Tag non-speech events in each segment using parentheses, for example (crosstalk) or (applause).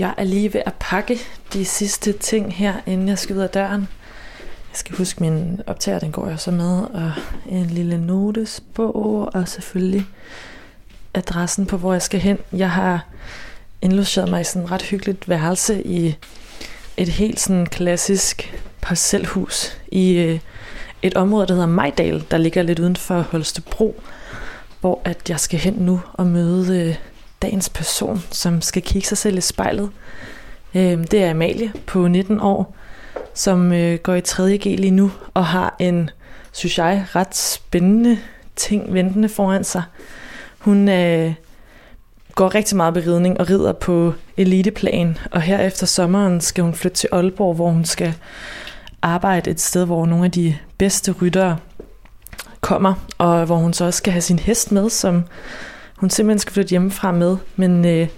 Jeg er lige ved at pakke de sidste ting her, inden jeg skal ud af døren. Jeg skal huske min optager, den går jeg så med, og en lille notesbog, og selvfølgelig adressen på, hvor jeg skal hen. Jeg har indlogeret mig i sådan et ret hyggeligt værelse i et helt sådan klassisk parcelhus i øh, et område, der hedder Majdal, der ligger lidt uden for Holstebro, hvor at jeg skal hen nu og møde øh, dagens person, som skal kigge sig selv i spejlet. Øh, det er Amalie på 19 år, som øh, går i 3.G lige nu og har en, synes jeg, ret spændende ting ventende foran sig. Hun øh, går rigtig meget på ridning og rider på eliteplan, og her efter sommeren skal hun flytte til Aalborg, hvor hun skal arbejde et sted, hvor nogle af de bedste ryttere kommer, og hvor hun så også skal have sin hest med, som hun simpelthen skal flytte hjemmefra med. Men øh,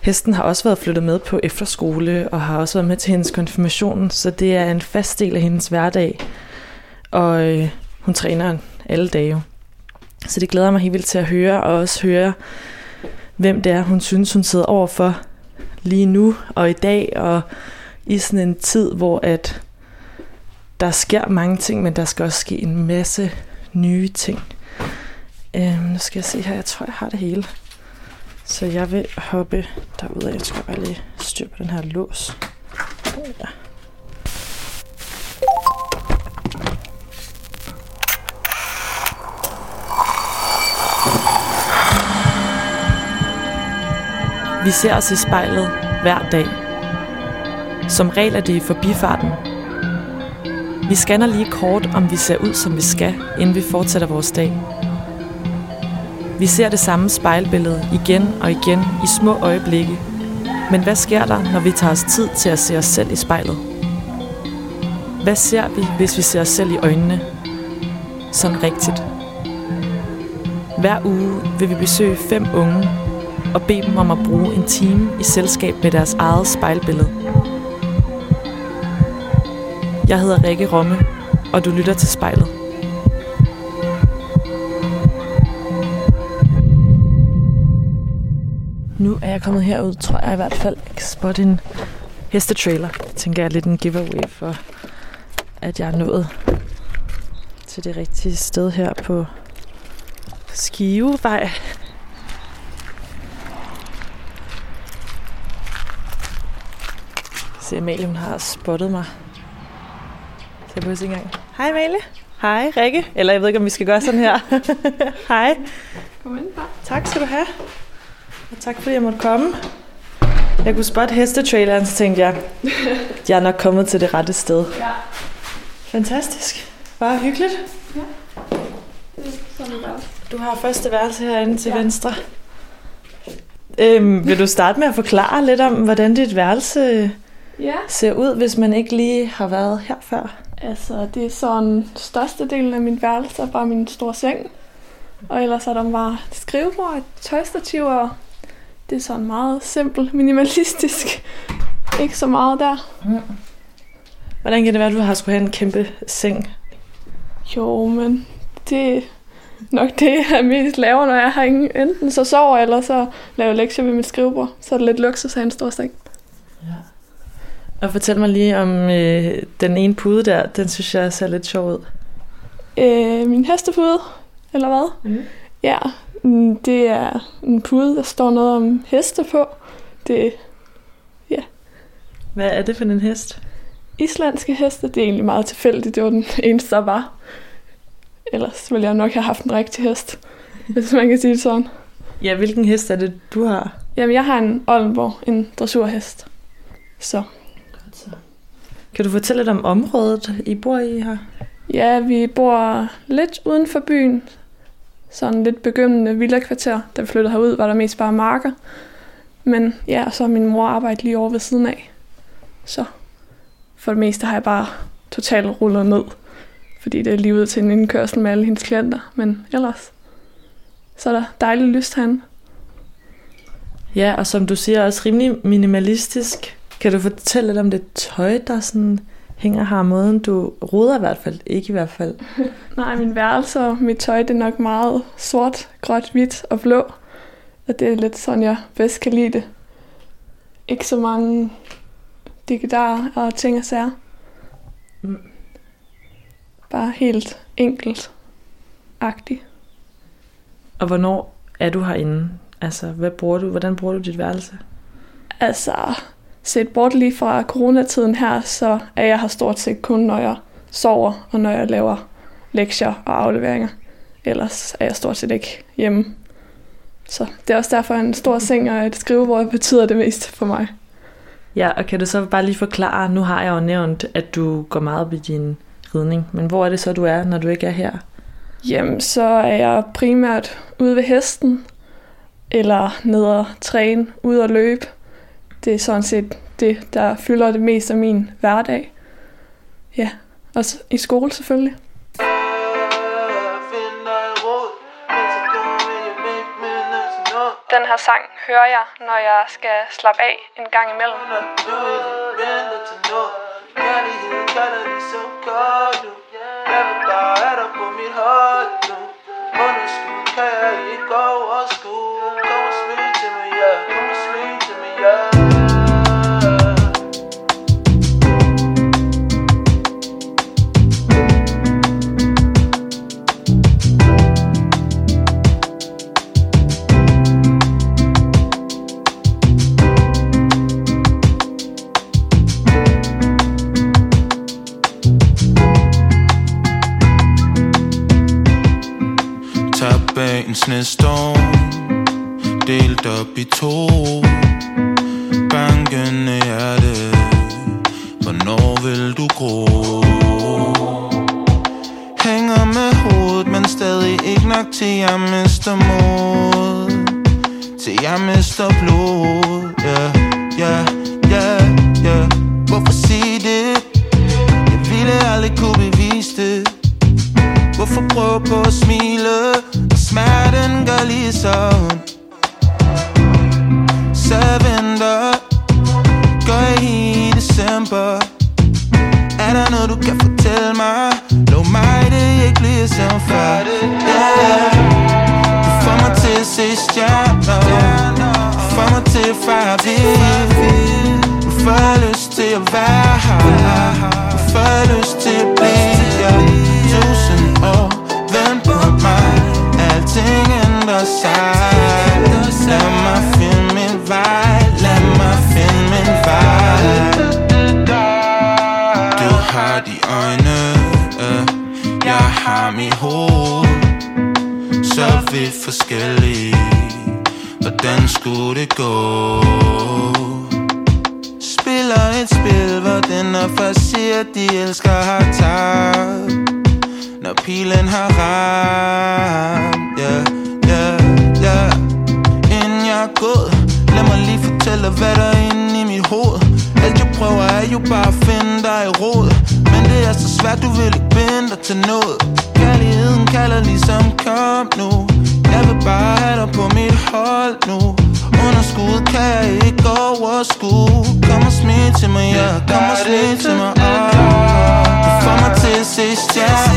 hesten har også været flyttet med på efterskole, og har også været med til hendes konfirmation, så det er en fast del af hendes hverdag. Og øh, hun træner alle dage. Så det glæder mig helt vildt til at høre, og også høre, hvem det er, hun synes, hun sidder overfor lige nu og i dag, og i sådan en tid, hvor at der sker mange ting, men der skal også ske en masse nye ting. Øhm, nu skal jeg se her, jeg tror, jeg har det hele. Så jeg vil hoppe derud af. Jeg tror bare lige styr på den her lås. Ja. Vi ser os i spejlet hver dag. Som regel er det i forbifarten. Vi scanner lige kort, om vi ser ud, som vi skal, inden vi fortsætter vores dag. Vi ser det samme spejlbillede igen og igen i små øjeblikke. Men hvad sker der, når vi tager os tid til at se os selv i spejlet? Hvad ser vi, hvis vi ser os selv i øjnene? Sådan rigtigt. Hver uge vil vi besøge fem unge og bede dem om at bruge en time i selskab med deres eget spejlbillede. Jeg hedder Rikke Romme, og du lytter til spejlet. Nu er jeg kommet herud, tror jeg i hvert fald. Jeg kan spotte en hestetrailer. Det tænker jeg er lidt en giveaway for, at jeg er nået til det rigtige sted her på Skivevej. Se, Amalie, hun har spottet mig. Så jeg prøver en gang. Hej Amalie. Hej Rikke. Eller jeg ved ikke, om vi skal gøre sådan her. (laughs) Hej. Kom ind, far. Tak skal du have. Og tak fordi jeg måtte komme. Jeg kunne spotte hestetraileren, så tænkte jeg, jeg er nok kommet til det rette sted. Ja. Fantastisk. Bare hyggeligt. Er der. Du har første værelse herinde til ja. Ja. venstre. Øhm, vil du starte med at forklare lidt om, hvordan dit værelse Ja, ser ud, hvis man ikke lige har været her før? altså det er sådan største delen af min værelse er bare min store seng. Og ellers er der bare et skrivebord, et tøjstativ, og det er sådan meget simpelt, minimalistisk. (laughs) Ikke så meget der. Hvordan kan det være, at du har skulle have en kæmpe seng? Jo, men det er nok det, jeg mest laver, når jeg har ingen, enten så sover, eller så laver lektier ved mit skrivebord. Så er det lidt luksus at have en stor seng. Og fortæl mig lige om øh, den ene pude der. Den synes jeg ser lidt sjov ud. Øh, min hestepude, eller hvad? Mm. Ja, mm, det er en pude, der står noget om heste på. Det er Hvad er det for en hest? islandske heste. Det er egentlig meget tilfældigt. Det var den (laughs) eneste, der var. Ellers ville jeg nok have haft en rigtig hest, (laughs) hvis man kan sige det sådan. Ja, hvilken hest er det, du har? Jamen, jeg har en Oldenborg, en dressurhest. Så Kan du fortælle lidt om området, I bor i her? ja, vi bor lidt uden for byen. Sådan lidt begyndende villakvarter. Da vi flyttede herud, var der mest bare marker. Men ja, og så min mor arbejdet lige over ved siden af. Så for det meste har jeg bare totalt rullet ned. Fordi det er lige ud til en indkørsel med alle hendes klienter. Men ellers, så er der dejligt lyst herinde. Ja, og som du siger, også rimelig minimalistisk. Kan du fortælle lidt om det tøj, der sådan hænger her måden? Du roder i hvert fald, ikke i hvert fald. (laughs) Nej, min værelse og mit tøj, det er nok meget sort, gråt, hvidt og blå. Og det er lidt sådan, jeg bedst kan lide det. ikke så mange digitaler og ting og sager. Mm. Bare helt enkelt agtigt. Og hvornår er du herinde? Altså, hvad bruger du, hvordan bruger du dit værelse? Altså, set bort lige fra coronatiden her, så er jeg her stort set kun, når jeg sover og når jeg laver lektier og afleveringer. Ellers er jeg stort set ikke hjemme. Så det er også derfor, en stor seng og et skrivebord betyder det mest for mig. Ja, og kan du så bare lige forklare, nu har jeg jo nævnt, at du går meget op i din ridning, men hvor er det så, du er, når du ikke er her? Jamen, så er jeg primært ude ved hesten, eller nede og træne, ude og løbe. Det er sådan set det, der fylder det mest af min hverdag. Ja, og i skole selvfølgelig. Den her sang hører jeg, når jeg skal slappe af en gang imellem. Tap Dagens næste år. Delt op i to. Bankende hjerte Hvornår vil du gro? Hænger med hovedet, men stadig ikke nok til jeg mister mod. Til jeg mister blod. Gør Så forskellige Hvordan skulle det gå? Spiller et spil, hvor den er først siger, de elsker har tabt Når pilen har ramt Ja, ja, ja Inden jeg er gået Lad mig lige fortælle, hvad der er inde i mit hoved. Alt jeg prøver er jo bare at finde dig i råd. Men det er så svært, du vil ikke binde dig til noget. Kærligheden kalder ligesom kom nu. Jeg vil bare have dig på mit hold nu. Underskud kan jeg ikke overskue. Kom og smil til mig, ja. Kom og smil til mig, oh. Du får mig til at se stjerner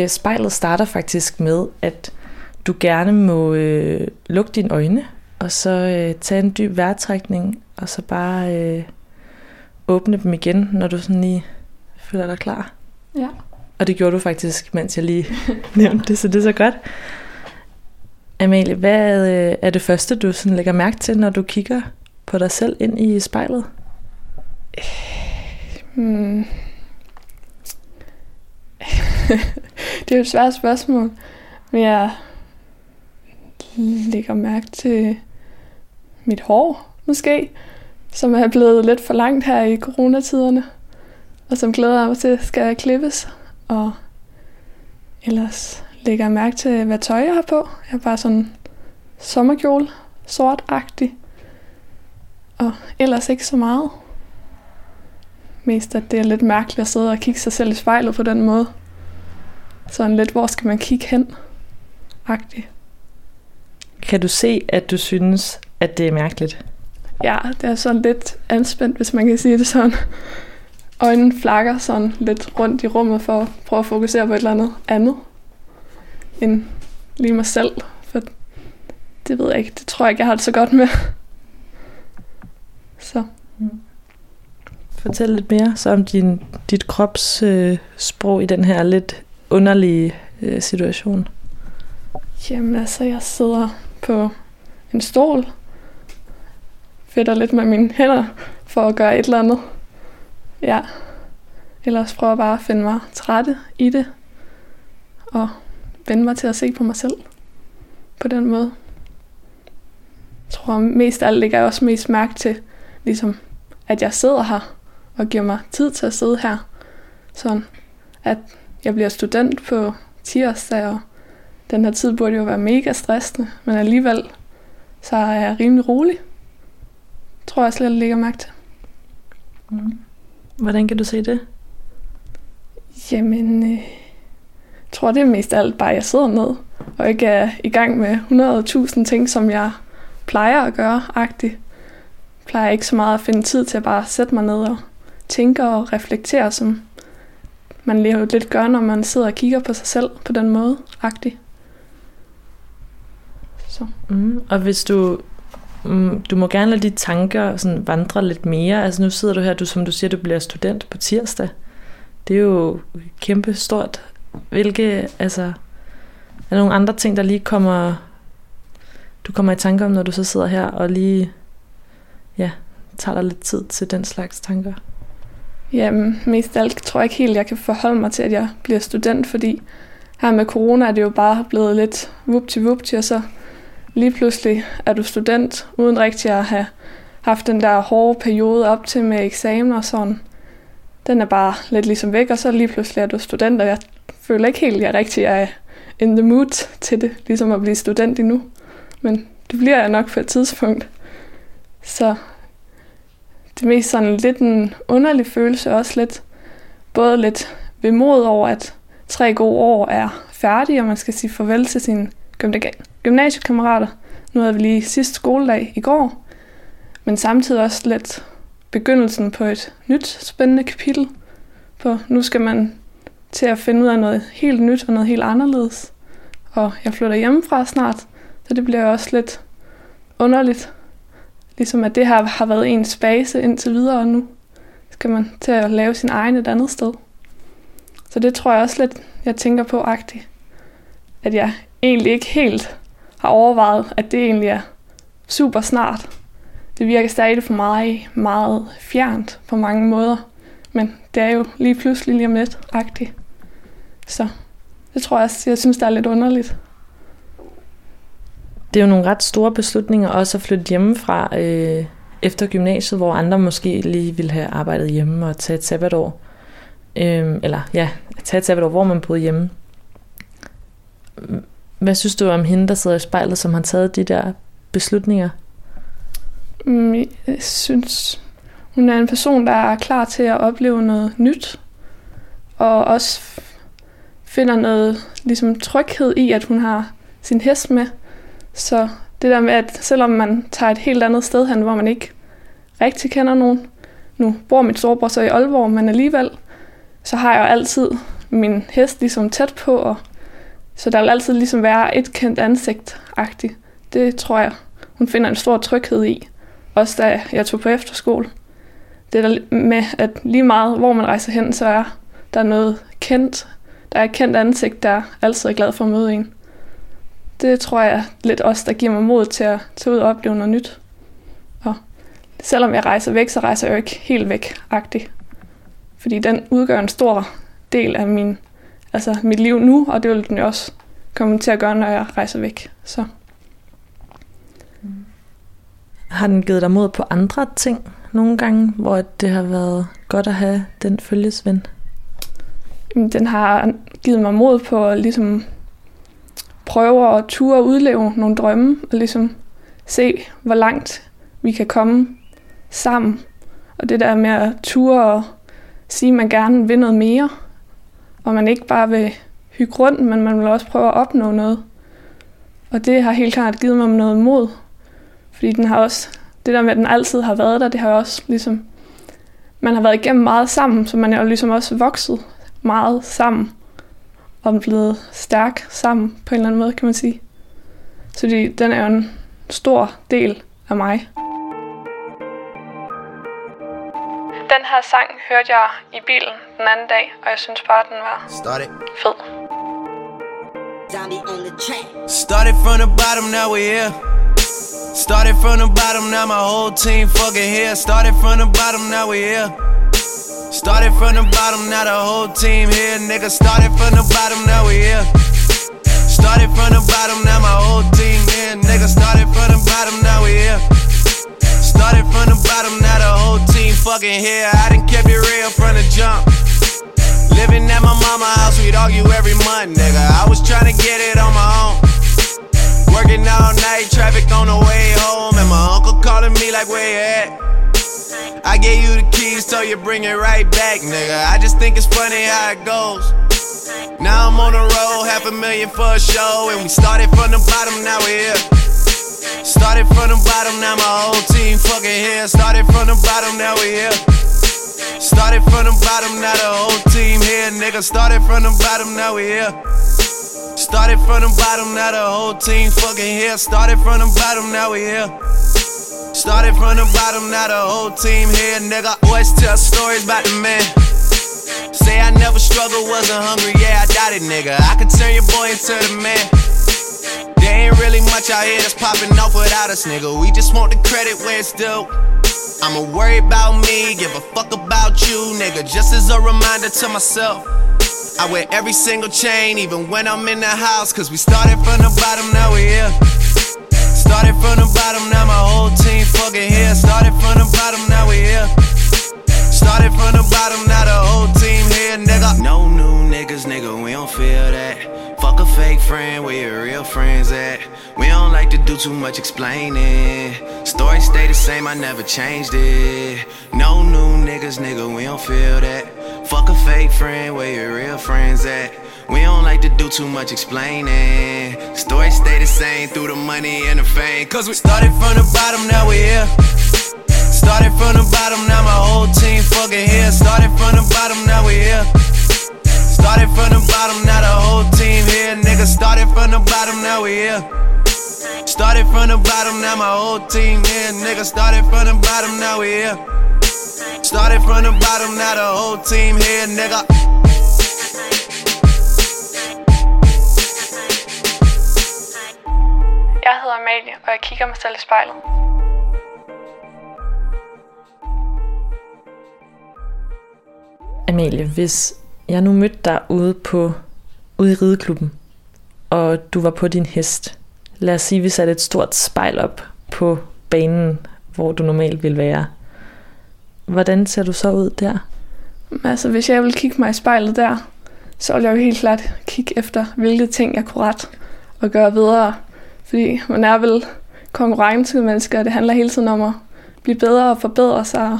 Amalie, spejlet starter faktisk med, at du gerne må øh, lukke dine øjne, og så øh, tage en dyb vejrtrækning, og så bare øh, åbne dem igen, når du sådan lige føler dig klar. Ja. Og det gjorde du faktisk, mens jeg lige (laughs) nævnte det, så det er så godt. Amalie, hvad øh, er det første, du sådan lægger mærke til, når du kigger på dig selv ind i spejlet? Hmm. (laughs) det er jo et svært spørgsmål, men jeg lægger mærke til mit hår, måske, som er blevet lidt for langt her i coronatiderne, og som glæder mig til skal klippes. Og ellers lægger jeg mærke til, hvad tøj jeg har på. Jeg har bare sådan sommerkjole, sortagtig. Og ellers ikke så meget. Mest at det er lidt mærkeligt at sidde og kigge sig selv i spejlet på den måde. Sådan lidt, hvor skal man kigge hen? Agtig. Kan du se, at du synes, at det er mærkeligt? Ja, det er sådan lidt anspændt, hvis man kan sige det sådan. Øjnene flakker sådan lidt rundt i rummet for at prøve at fokusere på et eller andet andet end lige mig selv. For det ved jeg ikke. Det tror jeg ikke, jeg har det så godt med. Så. Mm. Fortæl lidt mere så om din, dit kropssprog øh, sprog i den her lidt underlige øh, situation. Jamen altså, jeg sidder på en stol, fedter lidt med mine hænder for at gøre et eller andet. Ja. Ellers prøver jeg bare at finde mig trætte i det, og vende mig til at se på mig selv på den måde. Jeg tror mest af alt ligger jeg også mest mærke til, ligesom at jeg sidder her og giver mig tid til at sidde her. Sådan at jeg bliver student på tirsdag, og den her tid burde jo være mega stressende, men alligevel så er jeg rimelig rolig. Tror jeg slet ligger mærke til. Mm. Hvordan kan du se det? Jamen, øh, jeg tror det er mest alt bare, at jeg sidder ned og ikke er i gang med 100.000 ting, som jeg plejer at gøre, agtigt. Jeg plejer ikke så meget at finde tid til at bare sætte mig ned og tænke og reflektere, som man lidt gør, når man sidder og kigger på sig selv på den måde, agtig. Så. Mm, og hvis du, mm, du må gerne lade de tanker sådan vandre lidt mere. Altså nu sidder du her, du, som du siger, du bliver student på tirsdag. Det er jo kæmpe stort. Hvilke, altså, er der nogle andre ting, der lige kommer, du kommer i tanke om, når du så sidder her og lige, ja, tager dig lidt tid til den slags tanker? Jamen, mest alt tror jeg ikke helt, jeg kan forholde mig til, at jeg bliver student, fordi her med corona er det jo bare blevet lidt vup til vup til, og så lige pludselig er du student, uden rigtig at have haft den der hårde periode op til med eksamen og sådan. Den er bare lidt ligesom væk, og så lige pludselig er du student, og jeg føler ikke helt, at jeg rigtig er in the mood til det, ligesom at blive student endnu. Men det bliver jeg nok på et tidspunkt. Så det er mest sådan lidt en underlig følelse, også lidt, både lidt vemod over, at tre gode år er færdige, og man skal sige farvel til sine gymnasiekammerater. Nu havde vi lige sidste skoledag i går, men samtidig også lidt begyndelsen på et nyt spændende kapitel. For nu skal man til at finde ud af noget helt nyt og noget helt anderledes. Og jeg flytter hjemmefra snart, så det bliver også lidt underligt. Ligesom at det her har været ens base indtil videre, og nu skal man til at lave sin egen et andet sted. Så det tror jeg også lidt, jeg tænker på agtigt. At jeg egentlig ikke helt har overvejet, at det egentlig er super snart. Det virker stadig for mig meget fjernt på mange måder. Men det er jo lige pludselig lige om lidt agtigt. Så det tror jeg også, jeg synes, det er lidt underligt. Det er jo nogle ret store beslutninger også at flytte hjemmefra øh, efter gymnasiet, hvor andre måske lige ville have arbejdet hjemme og taget et sabbatår. Øh, eller ja, tage et sabbatår, hvor man boede hjemme. Hvad synes du om hende, der sidder i spejlet, som har taget de der beslutninger? Mm, jeg synes, hun er en person, der er klar til at opleve noget nyt. Og også finder noget ligesom tryghed i, at hun har sin hest med. Så det der med, at selvom man tager et helt andet sted hen, hvor man ikke rigtig kender nogen. Nu bor mit storebror så i Aalborg, men alligevel, så har jeg jo altid min hest ligesom tæt på, og så der vil altid ligesom være et kendt ansigt-agtigt. Det tror jeg, hun finder en stor tryghed i. Også da jeg tog på efterskole. Det der med, at lige meget hvor man rejser hen, så er der noget kendt, der er et kendt ansigt, der altid er glad for at møde en. Det tror jeg lidt også, der giver mig mod til at tage ud og opleve noget nyt. Og selvom jeg rejser væk, så rejser jeg jo ikke helt væk-agtigt. Fordi den udgør en stor del af min, altså mit liv nu, og det vil den jo også komme til at gøre, når jeg rejser væk. Så. Har den givet dig mod på andre ting nogle gange, hvor det har været godt at have den følgesven? Den har givet mig mod på at ligesom prøve at ture og udleve nogle drømme, og ligesom se, hvor langt vi kan komme sammen. Og det der med at ture og sige, at man gerne vil noget mere, og man ikke bare vil hygge rundt, men man vil også prøve at opnå noget. Og det har helt klart givet mig noget mod, fordi den har også, det der med, at den altid har været der, det har også ligesom, man har været igennem meget sammen, så man er jo ligesom også vokset meget sammen, og blevet stærk sammen på en eller anden måde, kan man sige. Så den er jo en stor del af mig. Den her sang hørte jeg i bilen den anden dag, og jeg synes bare, den var fed. Started from the bottom, now we're here. Started from the bottom, now my whole team fucking here. Started from the bottom, now we're here. Started from the bottom, now the whole team here. Nigga, started from the bottom, now we here. Started from the bottom, now my whole team here. Nigga, started from the bottom, now we here. Started from the bottom, now the whole team fucking here. I done kept it real from the jump. Living at my mama house, we'd argue every month, nigga. I was trying to get it on my own. Working all night, traffic on the way home, and my uncle calling me like, where you at? I gave you the keys, so you bring it right back, nigga. I just think it's funny how it goes. Now I'm on the road, half a million for a show, and we started from the bottom, now we're here. Started from the bottom, now my whole team fucking here. Started from the bottom, now we here. Started from the bottom, now the whole team here. Nigga, started from the bottom, now we here. Started from the bottom, now the whole team fucking here. Started from the bottom, now we here. Started from the bottom, now the whole team here. Nigga, always tell stories about the man. Say I never struggled, wasn't hungry, yeah, I got it, nigga. I could turn your boy into the man. There ain't really much out here that's popping off without us, nigga. We just want the credit where it's due. I'ma worry about me, give a fuck about you, nigga. Just as a reminder to myself. I wear every single chain, even when I'm in the house. Cause we started from the bottom, now we here. Started from the bottom, now my whole team fucking here. Started from the bottom, now we here. Started from the bottom, now the whole team here, nigga. No new niggas, nigga, we don't feel that. Fuck a fake friend, where your real friends at? We don't like to do too much explaining. Story stay the same, I never changed it. No new niggas, nigga, we don't feel that. Fuck a fake friend, where your real friends at? We don't like to do too much explaining. Story stay the same through the money and the fame. Cause we started from the bottom, now we here. Started from the bottom, now my whole team fucking here. Started from the bottom, now we here. Started from the bottom, now the whole team here. Nigga, started from the bottom, now we here. Started from the bottom, now my whole team here. Nigga, started from the bottom, now we here. Started from the bottom, now the whole team here, nigga. Jeg hedder Amalie, og jeg kigger mig selv i spejlet. Amalie, hvis jeg nu mødte dig ude, på, ude i rideklubben, og du var på din hest. Lad os sige, at vi satte et stort spejl op på banen, hvor du normalt vil være. Hvordan ser du så ud der? Altså, hvis jeg vil kigge mig i spejlet der, så vil jeg jo helt klart kigge efter, hvilke ting jeg kunne ret og gøre videre. Fordi man er vel konkurrencemennesker, og det handler hele tiden om at blive bedre og forbedre sig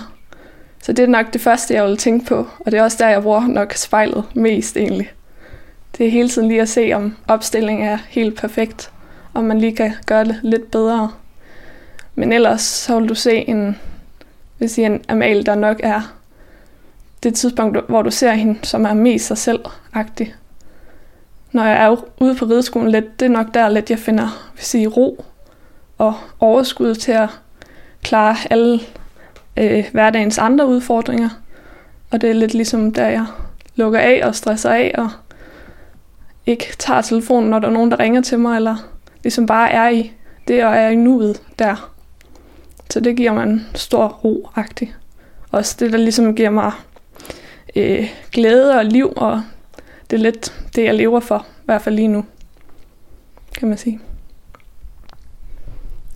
så det er nok det første, jeg vil tænke på, og det er også der, jeg bruger nok spejlet mest egentlig. Det er hele tiden lige at se, om opstillingen er helt perfekt, om man lige kan gøre det lidt bedre. Men ellers så vil du se en, hvis I en Amal, der nok er det tidspunkt, hvor du ser hende, som er mest sig selv-agtig. Når jeg er ude på rideskolen lidt, det er nok der lidt, jeg finder vil sige, ro og overskud til at klare alle øh, hverdagens andre udfordringer. Og det er lidt ligesom der, jeg lukker af og stresser af og ikke tager telefonen, når der er nogen, der ringer til mig, eller ligesom bare er i det og er i nuet der. Så det giver mig en stor ro-agtig. Også det, der ligesom giver mig øh, glæde og liv, og det er lidt det, jeg lever for, i hvert fald lige nu, kan man sige.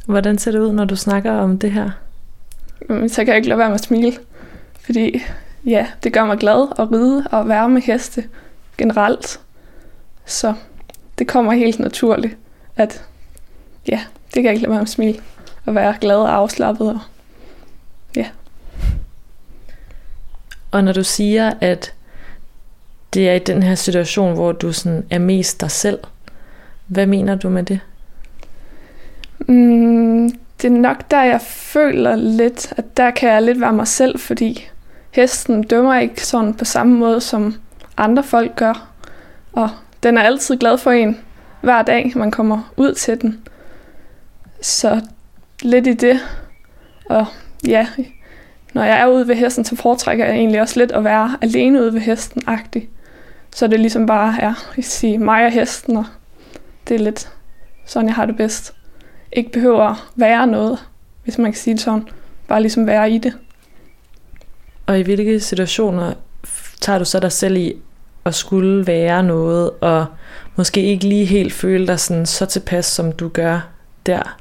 Hvordan ser det ud, når du snakker om det her? Så kan jeg ikke lade være med at smile, fordi ja, det gør mig glad at ride og være med heste generelt. Så det kommer helt naturligt, at ja, det kan jeg ikke lade være med at smile og være glad og afslappet. Og, ja. Og når du siger, at det er i den her situation, hvor du sådan er mest dig selv, hvad mener du med det? Mm, det er nok der, jeg føler lidt, at der kan jeg lidt være mig selv, fordi hesten dømmer ikke sådan på samme måde, som andre folk gør. Og den er altid glad for en hver dag, man kommer ud til den. Så lidt i det. Og ja, når jeg er ude ved hesten, så foretrækker jeg egentlig også lidt at være alene ude ved hesten-agtig. Så det ligesom bare er jeg sige, mig og hesten, og det er lidt sådan, jeg har det bedst. Ikke behøver at være noget, hvis man kan sige det sådan. Bare ligesom være i det. Og i hvilke situationer tager du så dig selv i at skulle være noget, og måske ikke lige helt føle dig sådan så tilpas, som du gør der?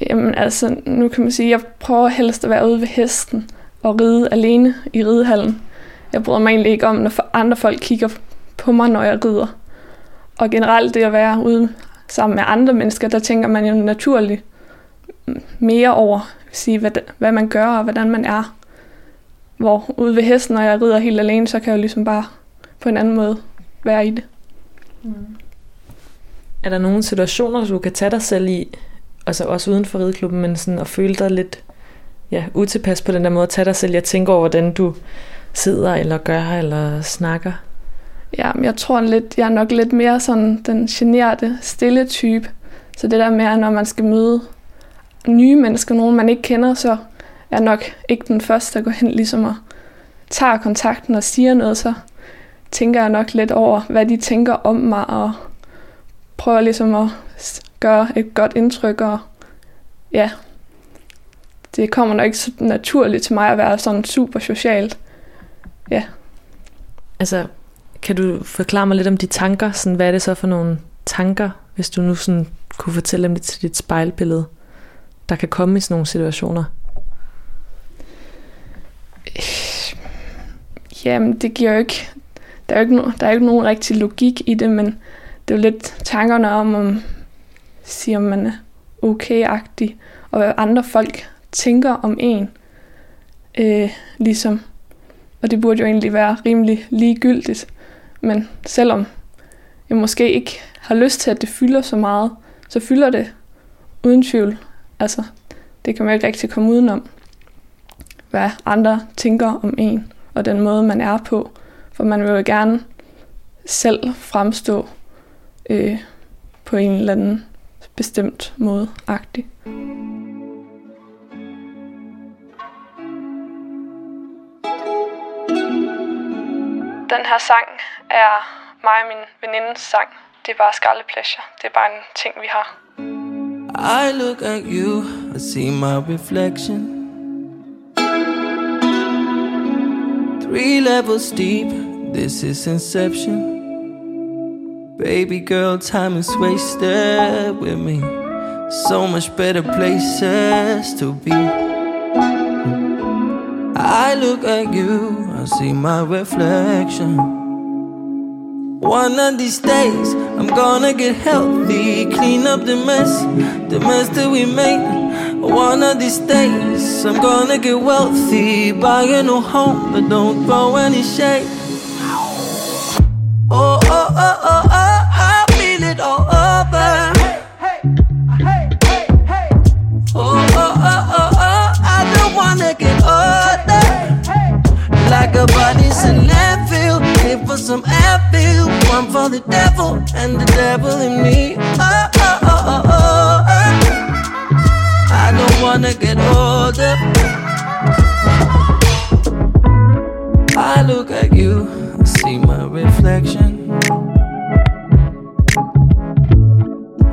Jamen altså, nu kan man sige, at jeg prøver helst at være ude ved hesten og ride alene i ridehallen. Jeg bryder mig egentlig ikke om, når andre folk kigger på mig, når jeg rider. Og generelt det at være ude sammen med andre mennesker, der tænker man jo naturligt mere over, sige, hvad, hvad man gør og hvordan man er. Hvor ude ved hesten, når jeg rider helt alene, så kan jeg jo ligesom bare på en anden måde være i det. Mm. Er der nogle situationer, du kan tage dig selv i, altså også uden for rideklubben, men sådan at føle dig lidt ja, utilpas på den der måde, at tage dig selv, jeg tænker over, hvordan du sidder eller gør eller snakker? Ja, men jeg tror lidt, jeg er nok lidt mere sådan den generte, stille type. Så det der med, at når man skal møde nye mennesker, nogen man ikke kender, så er jeg nok ikke den første, der går hen ligesom og tager kontakten og siger noget, så tænker jeg nok lidt over, hvad de tænker om mig, og prøver ligesom at gøre et godt indtryk, og ja, det kommer nok ikke så naturligt til mig at være sådan super socialt. Ja. Altså, kan du forklare mig lidt om de tanker? Sådan, hvad er det så for nogle tanker, hvis du nu sådan kunne fortælle dem det til dit spejlbillede, der kan komme i sådan nogle situationer? Jamen, det giver jo ikke... Der er jo ikke, no, der er ikke nogen rigtig logik i det, men det er jo lidt tankerne om, om siger man er okay-agtig, og hvad andre folk tænker om en. Øh, ligesom. Og det burde jo egentlig være rimelig ligegyldigt. Men selvom jeg måske ikke har lyst til, at det fylder så meget, så fylder det uden tvivl. Altså, det kan man ikke rigtig komme udenom, hvad andre tænker om en, og den måde, man er på. For man vil jo gerne selv fremstå øh, på en eller anden bestemt måde agtig. Den her sang er mig og min venindes sang. Det er bare Scarlet Pleasure. Det er bare en ting, vi har. I look at you, I see my reflection. Three levels deep, this is inception. Baby girl, time is wasted with me. So much better places to be. I look at you, See my reflection. One of these days, I'm gonna get healthy, clean up the mess, the mess that we made. One of these days, I'm gonna get wealthy, buy a new home, but don't throw any shade. Oh, oh, oh, oh, oh I feel it all A body's in landfill, here for some Advil, one for the devil and the devil in me. Oh, oh, oh, oh, oh, oh. I don't wanna get older. I look at you, I see my reflection.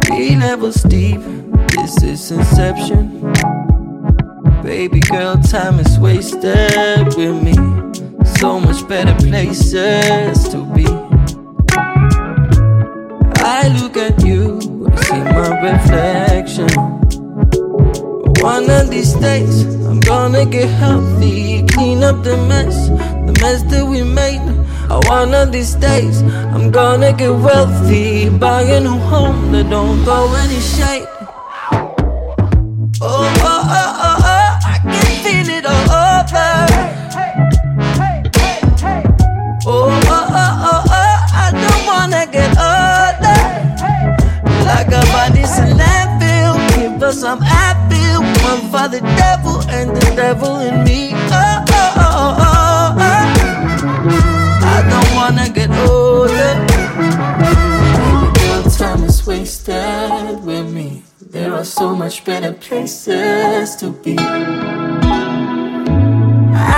Three levels deep, this is inception. Baby girl, time is wasted with me. So much better places to be. I look at you, see my reflection. One of these days, I'm gonna get healthy, clean up the mess, the mess that we made. One of these days, I'm gonna get wealthy, buy a new home that don't throw any shade. Oh, oh, oh, us some apple. One for the devil and the devil in me. Oh, oh, oh, oh, oh. I don't wanna get older. Girl, time is wasted with me. There are so much better places to be.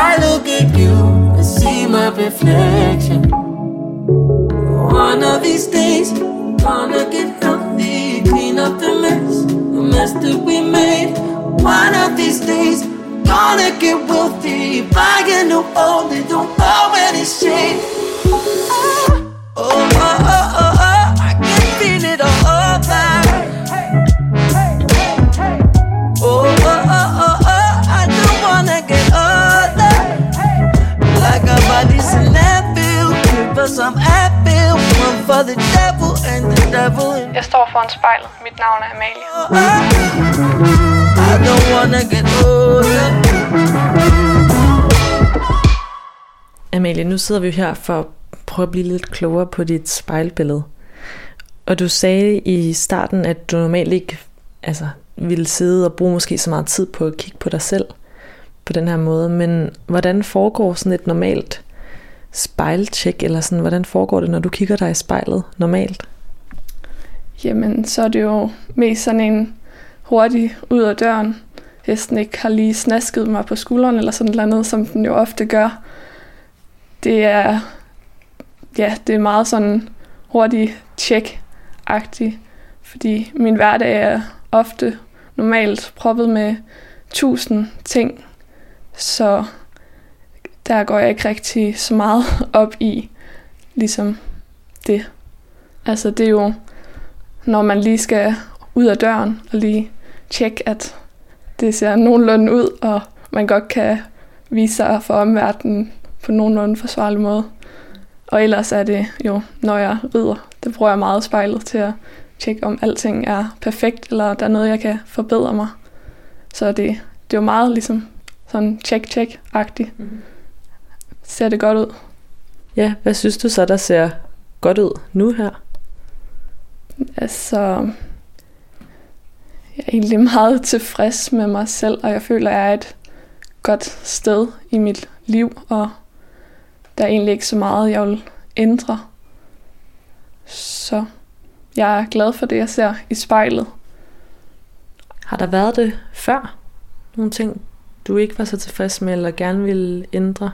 I look at you and see my reflection. One of these days, gonna get healthy, clean up the mess, mess that we made. One of these days, gonna get wealthy, buy a new home that don't any shade. Oh, oh, oh, oh, oh, I can feel it all over. Oh, oh, oh, oh, oh, I don't wanna get older. Like a body's a landfill, give us some for the devil and the devil in Jeg står foran spejlet. Mit navn er Amalie. I don't wanna get older. Amalie, nu sidder vi jo her for at prøve at blive lidt klogere på dit spejlbillede. Og du sagde i starten, at du normalt ikke altså, ville sidde og bruge måske så meget tid på at kigge på dig selv på den her måde. Men hvordan foregår sådan et normalt spejltjek, eller sådan, hvordan foregår det, når du kigger dig i spejlet normalt? Jamen, så er det jo mest sådan en hurtig ud af døren. Hesten ikke har lige snasket mig på skulderen eller sådan noget andet, som den jo ofte gør. Det er, ja, det er meget sådan hurtig tjek-agtig, fordi min hverdag er ofte normalt proppet med tusind ting, så der går jeg ikke rigtig så meget (laughs) op i, ligesom det. Altså det er jo, når man lige skal ud af døren og lige tjekke, at det ser nogenlunde ud, og man godt kan vise sig for omverdenen på nogenlunde forsvarlig måde. Og ellers er det jo, når jeg rider, det bruger jeg meget spejlet til at tjekke, om alting er perfekt, eller der er noget, jeg kan forbedre mig. Så det, det er jo meget ligesom sådan check-check-agtigt. Mm-hmm. Ser det godt ud? Ja, hvad synes du så, der ser godt ud nu her? Altså, jeg er egentlig meget tilfreds med mig selv, og jeg føler, at jeg er et godt sted i mit liv, og der er egentlig ikke så meget, jeg vil ændre. Så jeg er glad for det, jeg ser i spejlet. Har der været det før? Nogle ting, du ikke var så tilfreds med, eller gerne ville ændre?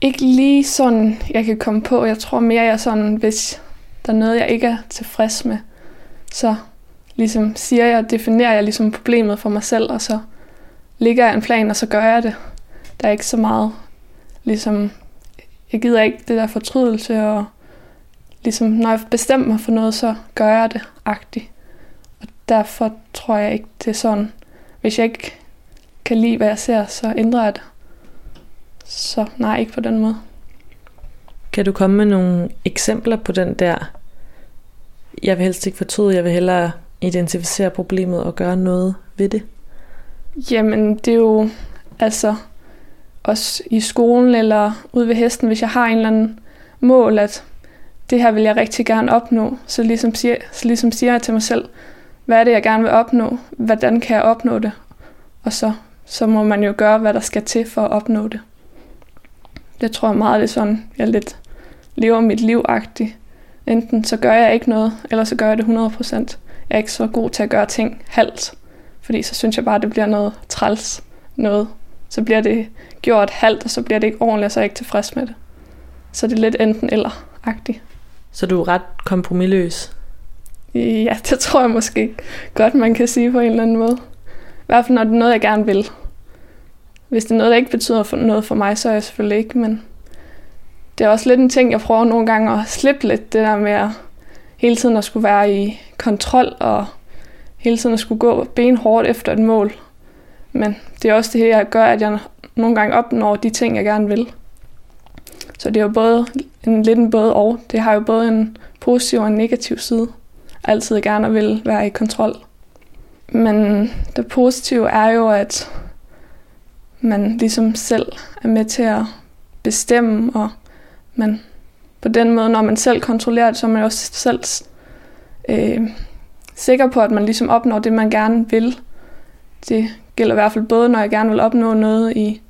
Ikke lige sådan, jeg kan komme på. Jeg tror mere, jeg sådan, hvis der er noget, jeg ikke er tilfreds med, så ligesom siger jeg, definerer jeg ligesom problemet for mig selv, og så ligger jeg en plan, og så gør jeg det. Der er ikke så meget, ligesom, jeg gider ikke det der fortrydelse, og ligesom, når jeg bestemmer mig for noget, så gør jeg det agtigt. Og derfor tror jeg ikke, det er sådan, hvis jeg ikke kan lide, hvad jeg ser, så ændrer jeg det. Så nej, ikke på den måde. Kan du komme med nogle eksempler på den der, jeg vil helst ikke fortryde, jeg vil hellere identificere problemet og gøre noget ved det? Jamen, det er jo altså også i skolen eller ude ved hesten, hvis jeg har en eller anden mål, at det her vil jeg rigtig gerne opnå, så ligesom siger, så ligesom siger jeg til mig selv, hvad er det, jeg gerne vil opnå? Hvordan kan jeg opnå det? Og så, så må man jo gøre, hvad der skal til for at opnå det. Det tror jeg meget, det er sådan, jeg lidt lever mit liv -agtigt. Enten så gør jeg ikke noget, eller så gør jeg det 100%. Jeg er ikke så god til at gøre ting halvt, fordi så synes jeg bare, det bliver noget træls noget. Så bliver det gjort halvt, og så bliver det ikke ordentligt, og så er jeg ikke tilfreds med det. Så det er lidt enten eller-agtigt. Så du er ret kompromilløs? Ja, det tror jeg måske godt, man kan sige på en eller anden måde. I hvert fald, når det er noget, jeg gerne vil. Hvis det er noget, der ikke betyder noget for mig, så er jeg selvfølgelig ikke, men det er også lidt en ting, jeg prøver nogle gange at slippe lidt, det der med at hele tiden at skulle være i kontrol og hele tiden at skulle gå benhårdt efter et mål. Men det er også det her, jeg gør, at jeg nogle gange opnår de ting, jeg gerne vil. Så det er jo både en, lidt en både og. Det har jo både en positiv og en negativ side. Altid gerne vil være i kontrol. Men det positive er jo, at man ligesom selv er med til at bestemme, og man på den måde, når man selv kontrollerer det, så er man også selv øh, sikker på, at man ligesom opnår det, man gerne vil. Det gælder i hvert fald både, når jeg gerne vil opnå noget i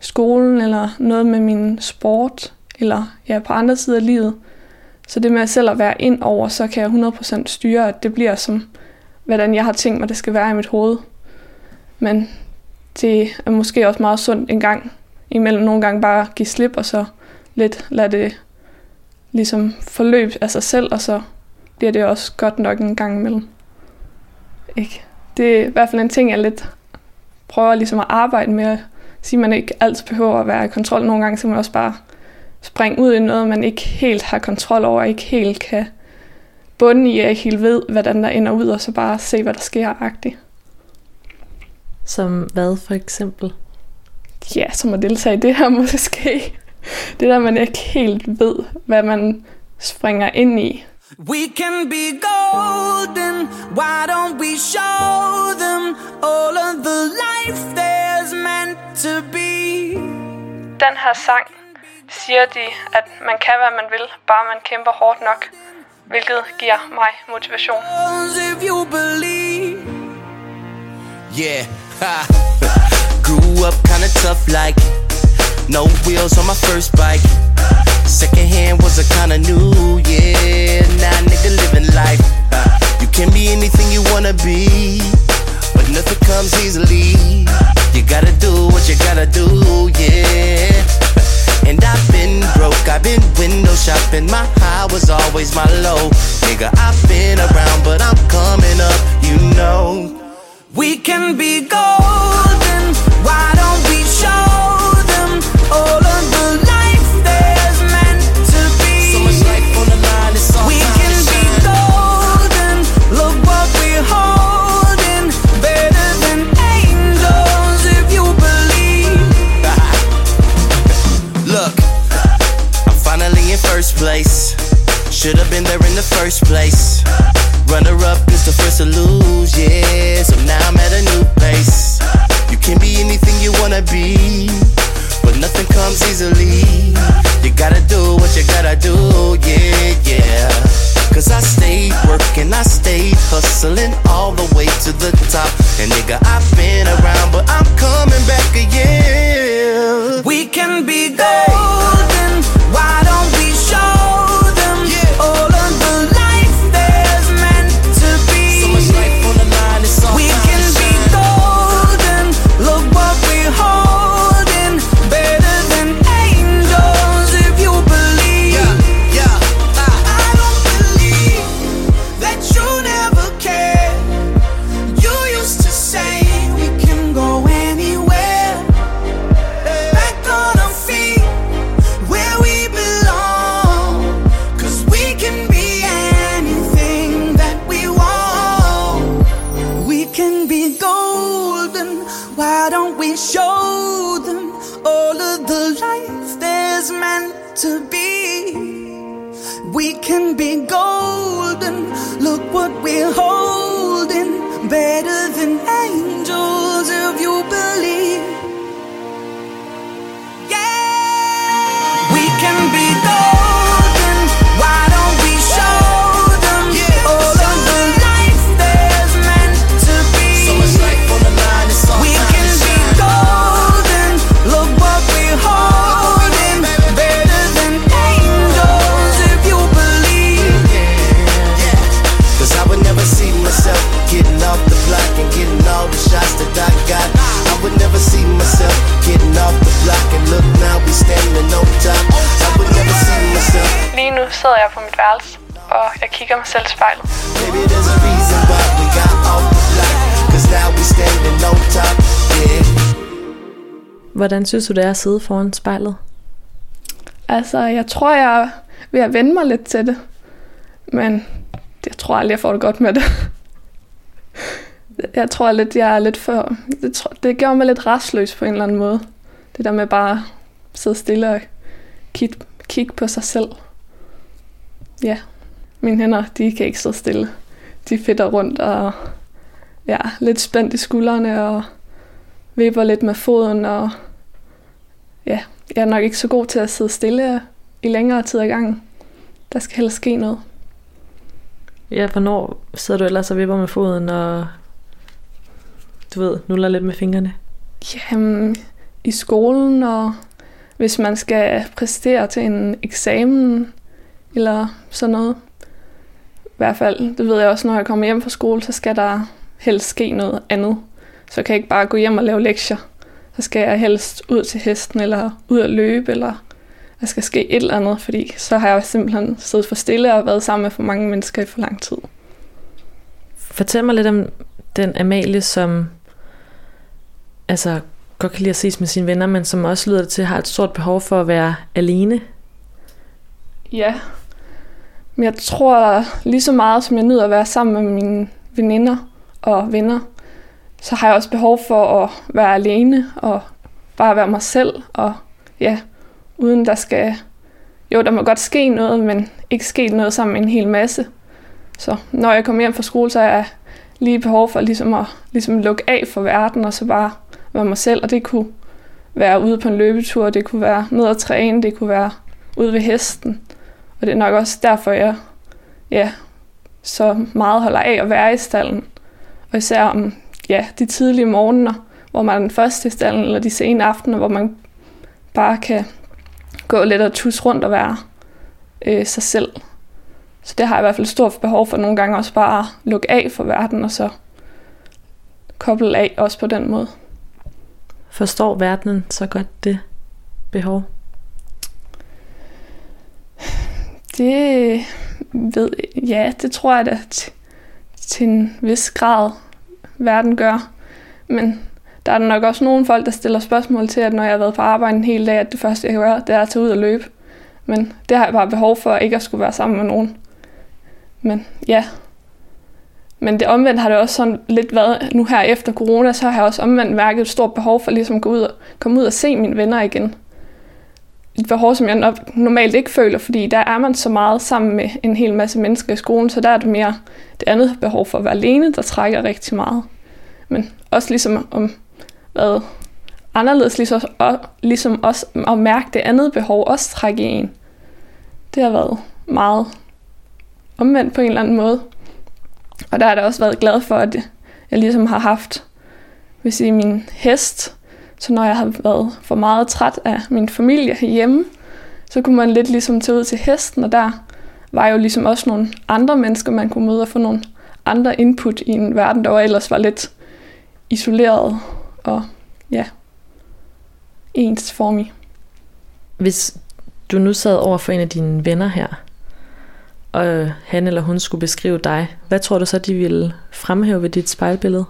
skolen, eller noget med min sport, eller ja, på andre sider af livet. Så det med selv at være ind over, så kan jeg 100% styre, at det bliver som, hvordan jeg har tænkt mig, det skal være i mit hoved. Men det er måske også meget sundt en gang imellem nogle gange bare give slip, og så lidt lade det ligesom forløb af sig selv, og så bliver det også godt nok en gang imellem. Ikke? Det er i hvert fald en ting, jeg lidt prøver ligesom at arbejde med, at sige, at man ikke altid behøver at være i kontrol. Nogle gange så man også bare springe ud i noget, man ikke helt har kontrol over, ikke helt kan bunde i, og ikke helt ved, hvordan der ender ud, og så bare se, hvad der sker agtigt. Som hvad for eksempel? Ja, som at deltage i det her (laughs) måske. Det der, man ikke helt ved, hvad man springer ind i. We can be golden, why don't we show them all of the life there's meant to be? Den her sang siger de, at man kan, hvad man vil, bare man kæmper hårdt nok, hvilket giver mig motivation. If you believe. Yeah, grew up kinda tough like No wheels on my first bike. Second hand was a kinda new, yeah. Now nigga living life. You can be anything you wanna be, but nothing comes easily. You gotta do what you gotta do, yeah. And I've been broke, I've been window shopping. My high was always my low. Nigga, I've been around, but I'm coming up, you know. We can be golden, why don't we Hvordan synes du, det er at sidde foran spejlet? Altså, jeg tror, jeg er ved at vende mig lidt til det. Men jeg tror aldrig, jeg får det godt med det. Jeg tror lidt, jeg er lidt for... Det, tror, det gør mig lidt restløs på en eller anden måde. Det der med bare at sidde stille og kigge, kigge på sig selv. Ja, mine hænder, de kan ikke sidde stille. De fitter rundt og ja, lidt spændt i skuldrene og vipper lidt med foden. Og ja, jeg er nok ikke så god til at sidde stille i længere tid ad gangen. Der skal helst ske noget. Ja, hvornår sidder du ellers og vipper med foden og du ved, nuller lidt med fingrene? Jamen, i skolen, og hvis man skal præstere til en eksamen, eller sådan noget. I hvert fald, det ved jeg også, når jeg kommer hjem fra skole, så skal der helst ske noget andet. Så kan jeg ikke bare gå hjem og lave lektier. Så skal jeg helst ud til hesten, eller ud at løbe, eller der skal ske et eller andet, fordi så har jeg simpelthen siddet for stille og været sammen med for mange mennesker i for lang tid. Fortæl mig lidt om den Amalie, som altså, godt kan lide at ses med sine venner, men som også lyder til, har et stort behov for at være alene. Ja, men jeg tror lige så meget, som jeg nyder at være sammen med mine veninder og venner, så har jeg også behov for at være alene og bare være mig selv. Og ja, uden der skal... Jo, der må godt ske noget, men ikke ske noget sammen med en hel masse. Så når jeg kommer hjem fra skole, så er jeg lige behov for ligesom at ligesom lukke af for verden, og så bare være mig selv. Og det kunne være ude på en løbetur, det kunne være ned at træne, det kunne være ude ved hesten. Og det er nok også derfor, jeg ja, så meget holder af at være i stallen. Og især om ja, de tidlige morgener, hvor man er den første i stallen, eller de sene aftener, hvor man bare kan gå lidt og tusse rundt og være øh, sig selv. Så det har jeg i hvert fald stort behov for nogle gange også bare at lukke af for verden, og så koble af også på den måde. Forstår verdenen så godt det behov? Det ved ja, det tror jeg da til en vis grad, verden gør. Men der er nok også nogle folk, der stiller spørgsmål til, at når jeg har været på arbejde en hel dag, at det første, jeg kan gøre, det er at tage ud og løbe. Men det har jeg bare behov for, ikke at skulle være sammen med nogen. Men ja. Men det omvendt har det også sådan lidt været, nu her efter corona, så har jeg også omvendt mærket et stort behov for ligesom at gå ud og, komme ud og se mine venner igen. Et behov, som jeg normalt ikke føler, fordi der er man så meget sammen med en hel masse mennesker i skolen, så der er det mere det andet behov for at være alene, der trækker rigtig meget. Men også ligesom om hvad anderledes, ligesom, og, ligesom også at mærke det andet behov også trække i en. Det har været meget omvendt på en eller anden måde. Og der har jeg også været glad for, at jeg ligesom har haft vil sige, min hest. Så når jeg har været for meget træt af min familie hjemme, så kunne man lidt ligesom tage ud til hesten, og der var jo ligesom også nogle andre mennesker, man kunne møde og få nogle andre input i en verden, der ellers var lidt isoleret og ja, ensformig. Hvis du nu sad over for en af dine venner her, og han eller hun skulle beskrive dig, hvad tror du så, de ville fremhæve ved dit spejlbillede?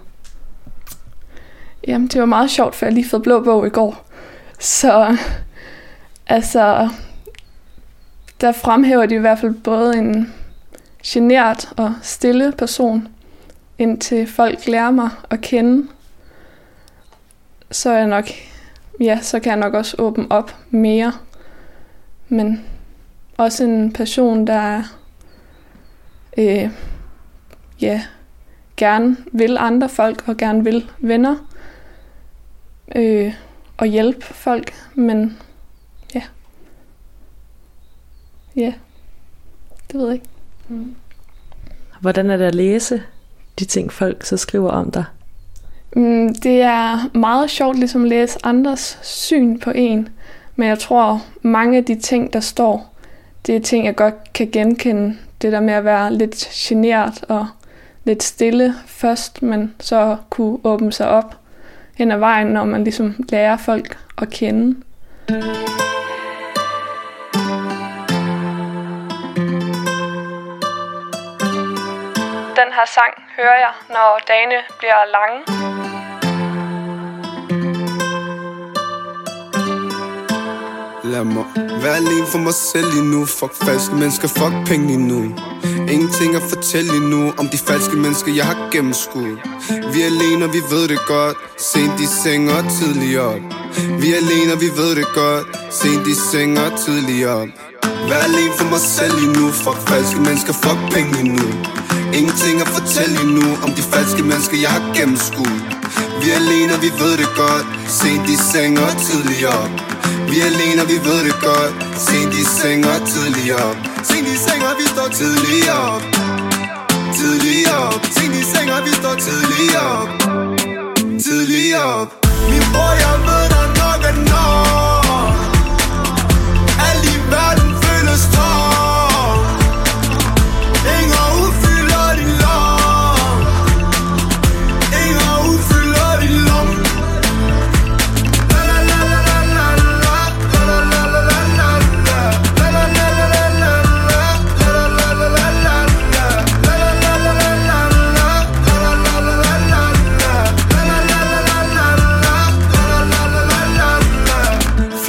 Jamen, det var meget sjovt, for jeg lige fået blå bog i går. Så altså, der fremhæver de i hvert fald både en genert og stille person, indtil folk lærer mig at kende. Så er jeg nok, ja, så kan jeg nok også åbne op mere. Men også en person, der øh, ja, gerne vil andre folk og gerne vil venner øh, og hjælpe folk, men ja, ja, det ved jeg ikke. Mm. Hvordan er det at læse de ting, folk så skriver om dig? Mm, det er meget sjovt ligesom at læse andres syn på en, men jeg tror, mange af de ting, der står, det er ting, jeg godt kan genkende. Det der med at være lidt genert og lidt stille først, men så kunne åbne sig op hen ad vejen, når man ligesom lærer folk at kende. Den her sang hører jeg, når dagene bliver lange. Lad mig være alene for mig selv lige nu. Fuck falske mennesker, fuck penge lige nu. Ingenting at fortælle lige nu Om de falske mennesker, jeg har gennemskudt Vi er alene, og vi ved det godt. Sent i seng og tidlig op. Vi er alene, og vi ved det godt. Sent i seng og tidlig op. Vær alene for mig selv lige nu. Fuck falske mennesker, fuck penge lige nu. Ingenting at fortælle lige nu Om de falske mennesker, jeg har gennemskudt Vi er alene, og vi ved det godt. Sent i seng og tidlig op vi er alene, og vi ved det godt. Sent i seng og tidlig op. Sent i seng, og vi står tidlig op. Tidlig op. Sent i seng, og vi står tidlig op. Tidlig op. Min bror, jeg ved, der nok er nok.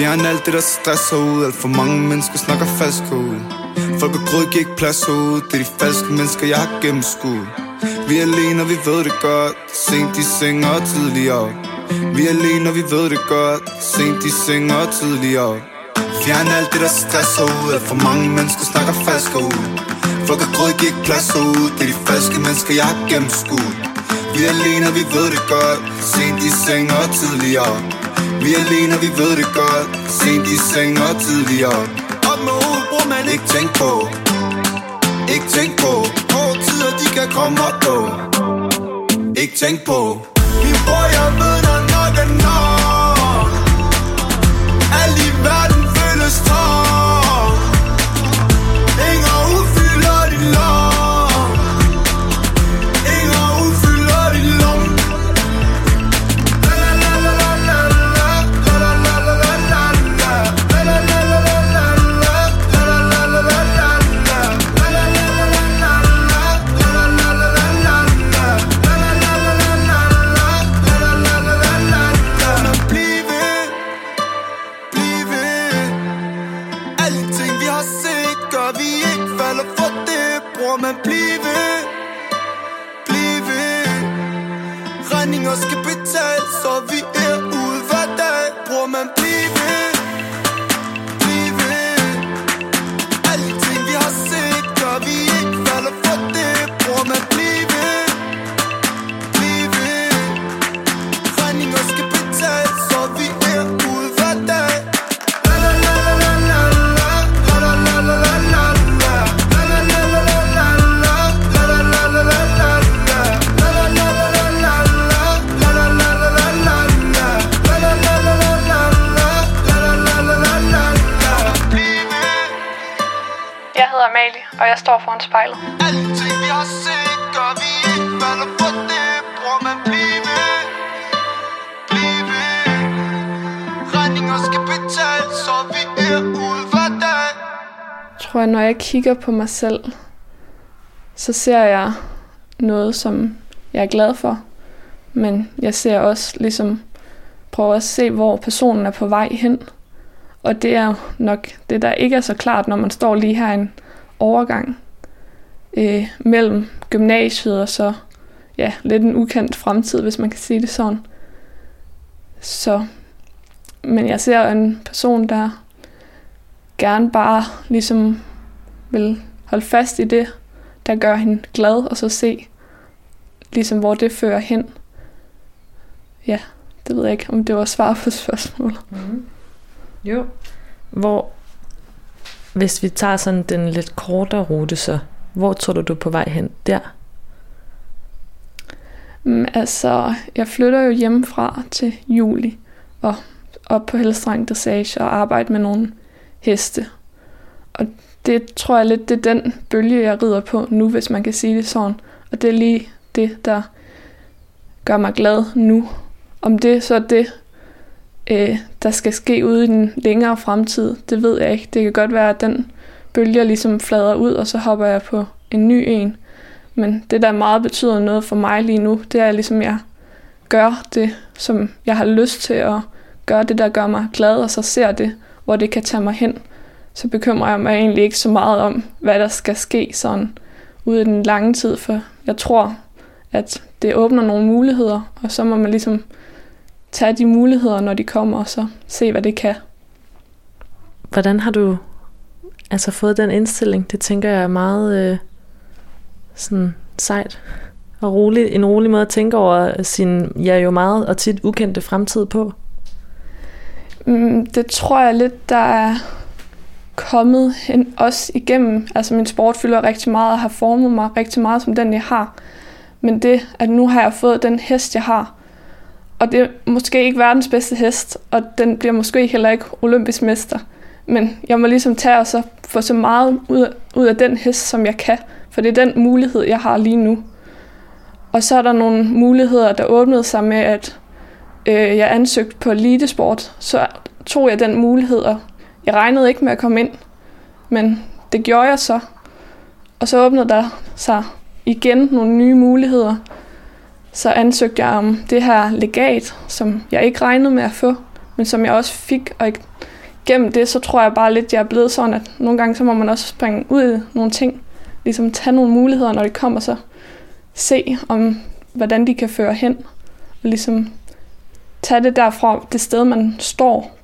Mere end alt det der stresser ud. Alt for mange mennesker snakker falsk ud. Folk og grød, giver ikke plads ud. Det er de falske mennesker, jeg har gennemskudt Vi er alene, og vi ved det godt. Sent i seng og tidlig op Vi er alene, og vi ved det godt. Sent i seng og tidlig op Fjern alt det der stresser ud. Alt for mange mennesker snakker falsk ud. Folk og grød, giver ikke plads ud. Det er de falske mennesker, jeg har gennemskudt Vi er alene, og vi ved det godt. Sent i seng og tidlig op vi er alene, og vi ved det godt. Sent i seng og tidlig op Op med hovedet, bror man ikke tænk på. Ikke tænk på. Hårde tider, de kan komme op på Ikke tænk på. Min bror, jeg ved, kigger på mig selv, så ser jeg noget, som jeg er glad for. Men jeg ser også ligesom, prøver at se, hvor personen er på vej hen. Og det er jo nok det, der ikke er så klart, når man står lige her i en overgang øh, mellem gymnasiet og så ja, lidt en ukendt fremtid, hvis man kan sige det sådan. Så, men jeg ser en person, der gerne bare ligesom vil holde fast i det, der gør hende glad, og så se, ligesom hvor det fører hen. Ja, det ved jeg ikke, om det var svar på spørgsmålet. Mm. Jo. Hvor, hvis vi tager sådan den lidt kortere rute, så hvor tror du, du er på vej hen der? Mm, altså, jeg flytter jo hjemmefra til juli, og op på Hellestreng Dressage og arbejde med nogle heste. Og det tror jeg lidt, det er den bølge, jeg rider på nu, hvis man kan sige det sådan. Og det er lige det, der gør mig glad nu. Om det så er det, øh, der skal ske ude i den længere fremtid, det ved jeg ikke. Det kan godt være, at den bølge ligesom flader ud, og så hopper jeg på en ny en. Men det, der meget betyder noget for mig lige nu, det er ligesom, jeg gør det, som jeg har lyst til at gøre det, der gør mig glad, og så ser det, hvor det kan tage mig hen. Så bekymrer jeg mig egentlig ikke så meget om, hvad der skal ske sådan ude i den lange tid, for jeg tror, at det åbner nogle muligheder, og så må man ligesom tage de muligheder, når de kommer, og så se, hvad det kan. Hvordan har du altså fået den indstilling? Det tænker jeg er meget øh, sådan sejt og rolig, en rolig måde at tænke over sin, ja jo meget og tit ukendte fremtid på. Mm, det tror jeg lidt, der er kommet hen også igennem. Altså min sport fylder rigtig meget og har formet mig rigtig meget som den, jeg har. Men det, at nu har jeg fået den hest, jeg har, og det er måske ikke verdens bedste hest, og den bliver måske heller ikke olympisk mester. Men jeg må ligesom tage og så få så meget ud, ud af den hest, som jeg kan. For det er den mulighed, jeg har lige nu. Og så er der nogle muligheder, der åbnede sig med, at øh, jeg ansøgte på elitesport. Så tog jeg den mulighed, og jeg regnede ikke med at komme ind. Men det gjorde jeg så. Og så åbnede der sig igen nogle nye muligheder. Så ansøgte jeg om det her legat, som jeg ikke regnede med at få, men som jeg også fik. Og gennem det, så tror jeg bare lidt, jeg er blevet sådan, at nogle gange så må man også springe ud i nogle ting. Ligesom tage nogle muligheder, når de kommer, så se om, hvordan de kan føre hen. Og ligesom tage det derfra, det sted, man står.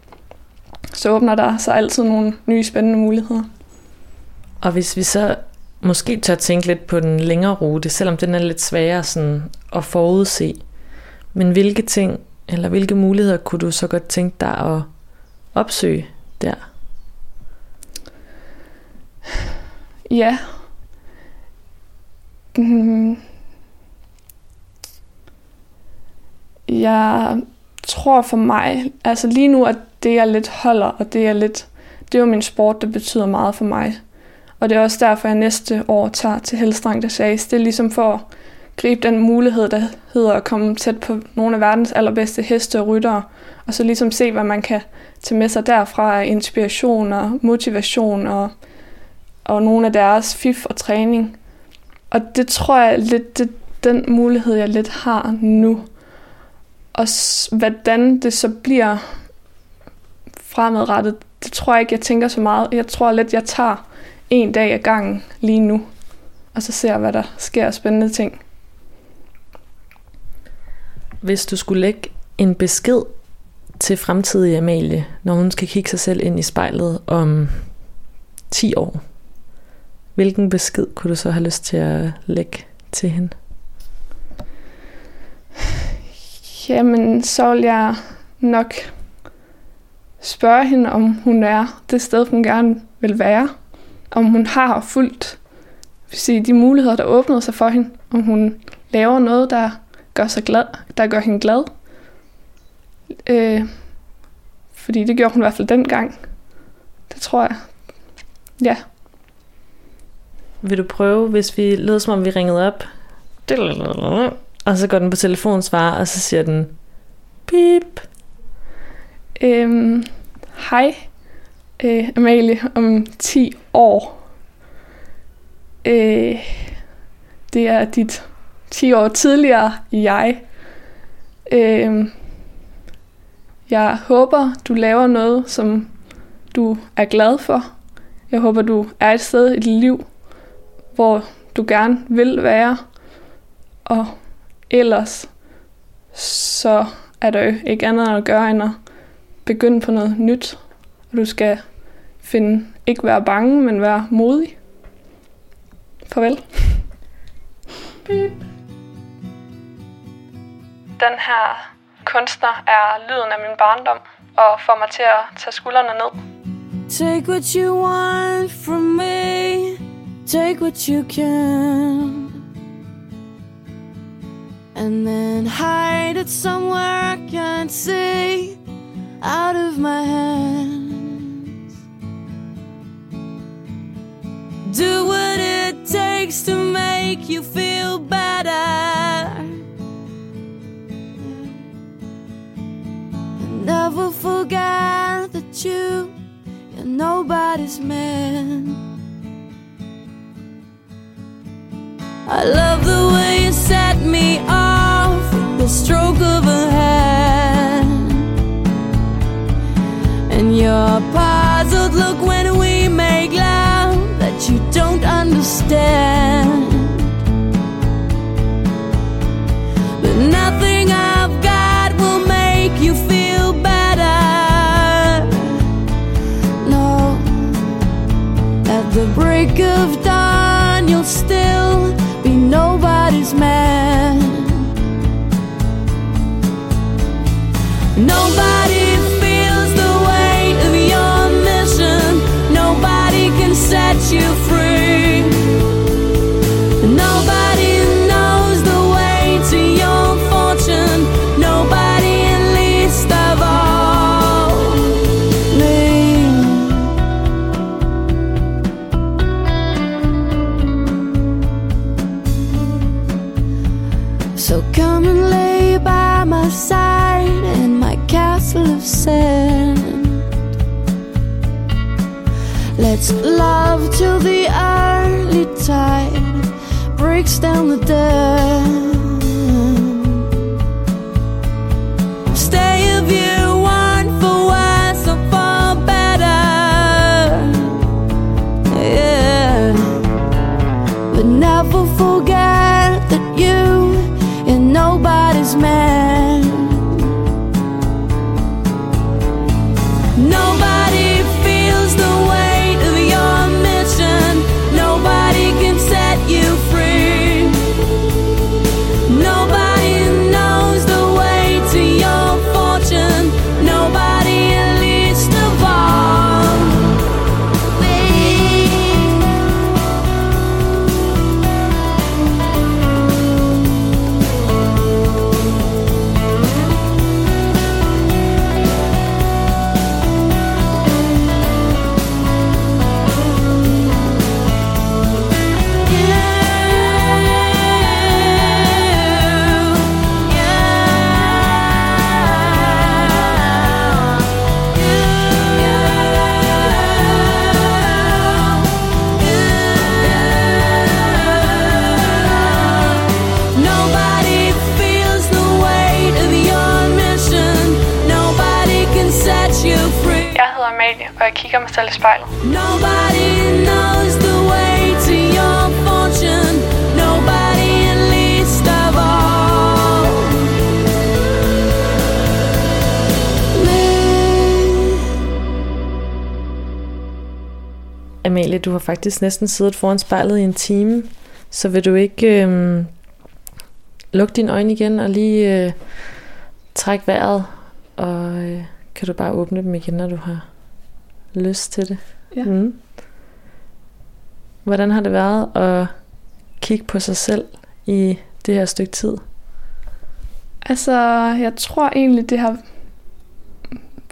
Så åbner der sig altid nogle nye spændende muligheder. Og hvis vi så måske tør tænke lidt på den længere rute, selvom den er lidt sværere sådan at forudse. Men hvilke ting, eller hvilke muligheder kunne du så godt tænke dig at opsøge der? Ja. Mm. Jeg tror for mig, altså lige nu, at det jeg lidt holder, og det er lidt, det er jo min sport, der betyder meget for mig. Og det er også derfor, jeg næste år tager til Helstrang der Chase. Det er ligesom for at gribe den mulighed, der hedder at komme tæt på nogle af verdens allerbedste heste og ryttere, og så ligesom se, hvad man kan tage med sig derfra af inspiration og motivation og, og nogle af deres fif og træning. Og det tror jeg lidt, det den mulighed, jeg lidt har nu. Og hvordan det så bliver fremadrettet, det tror jeg ikke, jeg tænker så meget. Jeg tror lidt, jeg tager en dag ad gangen lige nu, og så ser hvad der sker af spændende ting. Hvis du skulle lægge en besked til fremtidige Amalie, når hun skal kigge sig selv ind i spejlet om 10 år, hvilken besked kunne du så have lyst til at lægge til hende? Jamen, så vil jeg nok spørge hende, om hun er det sted, hun gerne vil være om hun har fulgt sige, de muligheder, der åbnede sig for hende, om hun laver noget, der gør, sig glad, der gør hende glad. Øh, fordi det gjorde hun i hvert fald dengang. Det tror jeg. Ja. Vil du prøve, hvis vi lød som om vi ringede op, og så går den på telefonsvar, og så siger den, pip. Øhm, hej, øh, Amalie, om 10 år. Øh, det er dit 10 år tidligere jeg. Øh, jeg håber, du laver noget, som du er glad for. Jeg håber, du er et sted i dit liv, hvor du gerne vil være. Og ellers, så er der jo ikke andet at gøre end at begynde på noget nyt. Og du skal finde, ikke være bange, men være modig. Farvel. Beep. Den her kunstner er lyden af min barndom, og får mig til at tage skuldrene ned. Take what you want from me Take what you can And then hide it somewhere I can't see Out of my hands. Do what it takes to make you feel better. Never forget that you You're nobody's man. I love the way you set me off with the stroke of understand. ik stel de deur. Mig selv i spejlet. Nobody knows the way to your fortune. Nobody, least of all. Me. Amalie, du har faktisk næsten siddet foran spejlet i en time, så vil du ikke øhm, lukke dine øjne igen og lige øh, trække vejret, og øh, kan du bare åbne dem igen, når du har lyst til det? Ja. Mm. Hvordan har det været at kigge på sig selv i det her stykke tid? Altså, jeg tror egentlig, det har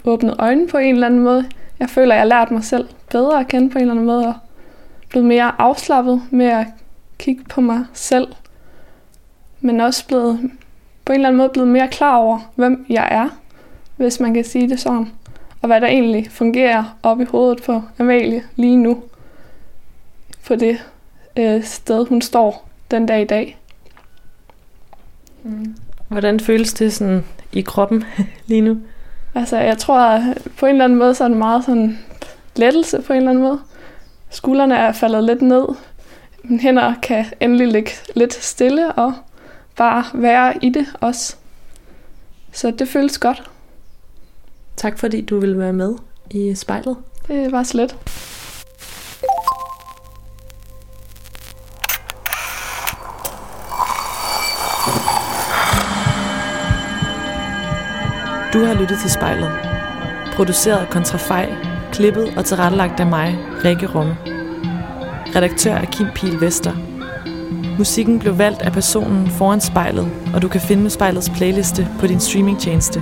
åbnet øjnene på en eller anden måde. Jeg føler, jeg har lært mig selv bedre at kende på en eller anden måde, og blevet mere afslappet med at kigge på mig selv. Men også blevet, på en eller anden måde blevet mere klar over, hvem jeg er, hvis man kan sige det sådan. Og hvad der egentlig fungerer op i hovedet på Amalie lige nu. På det øh, sted, hun står den dag i dag. Hvordan føles det sådan i kroppen (laughs) lige nu? Altså, jeg tror, at på en eller anden måde, så er det meget sådan lettelse på en eller anden måde. Skuldrene er faldet lidt ned. Mine hænder kan endelig ligge lidt stille og bare være i det også. Så det føles godt. Tak fordi du ville være med i spejlet. Det var så let. Du har lyttet til spejlet. Produceret af Kontrafej, klippet og tilrettelagt af mig, Rikke Rumme. Redaktør er Kim Pihl Vester. Musikken blev valgt af personen foran spejlet, og du kan finde spejlets playliste på din streamingtjeneste.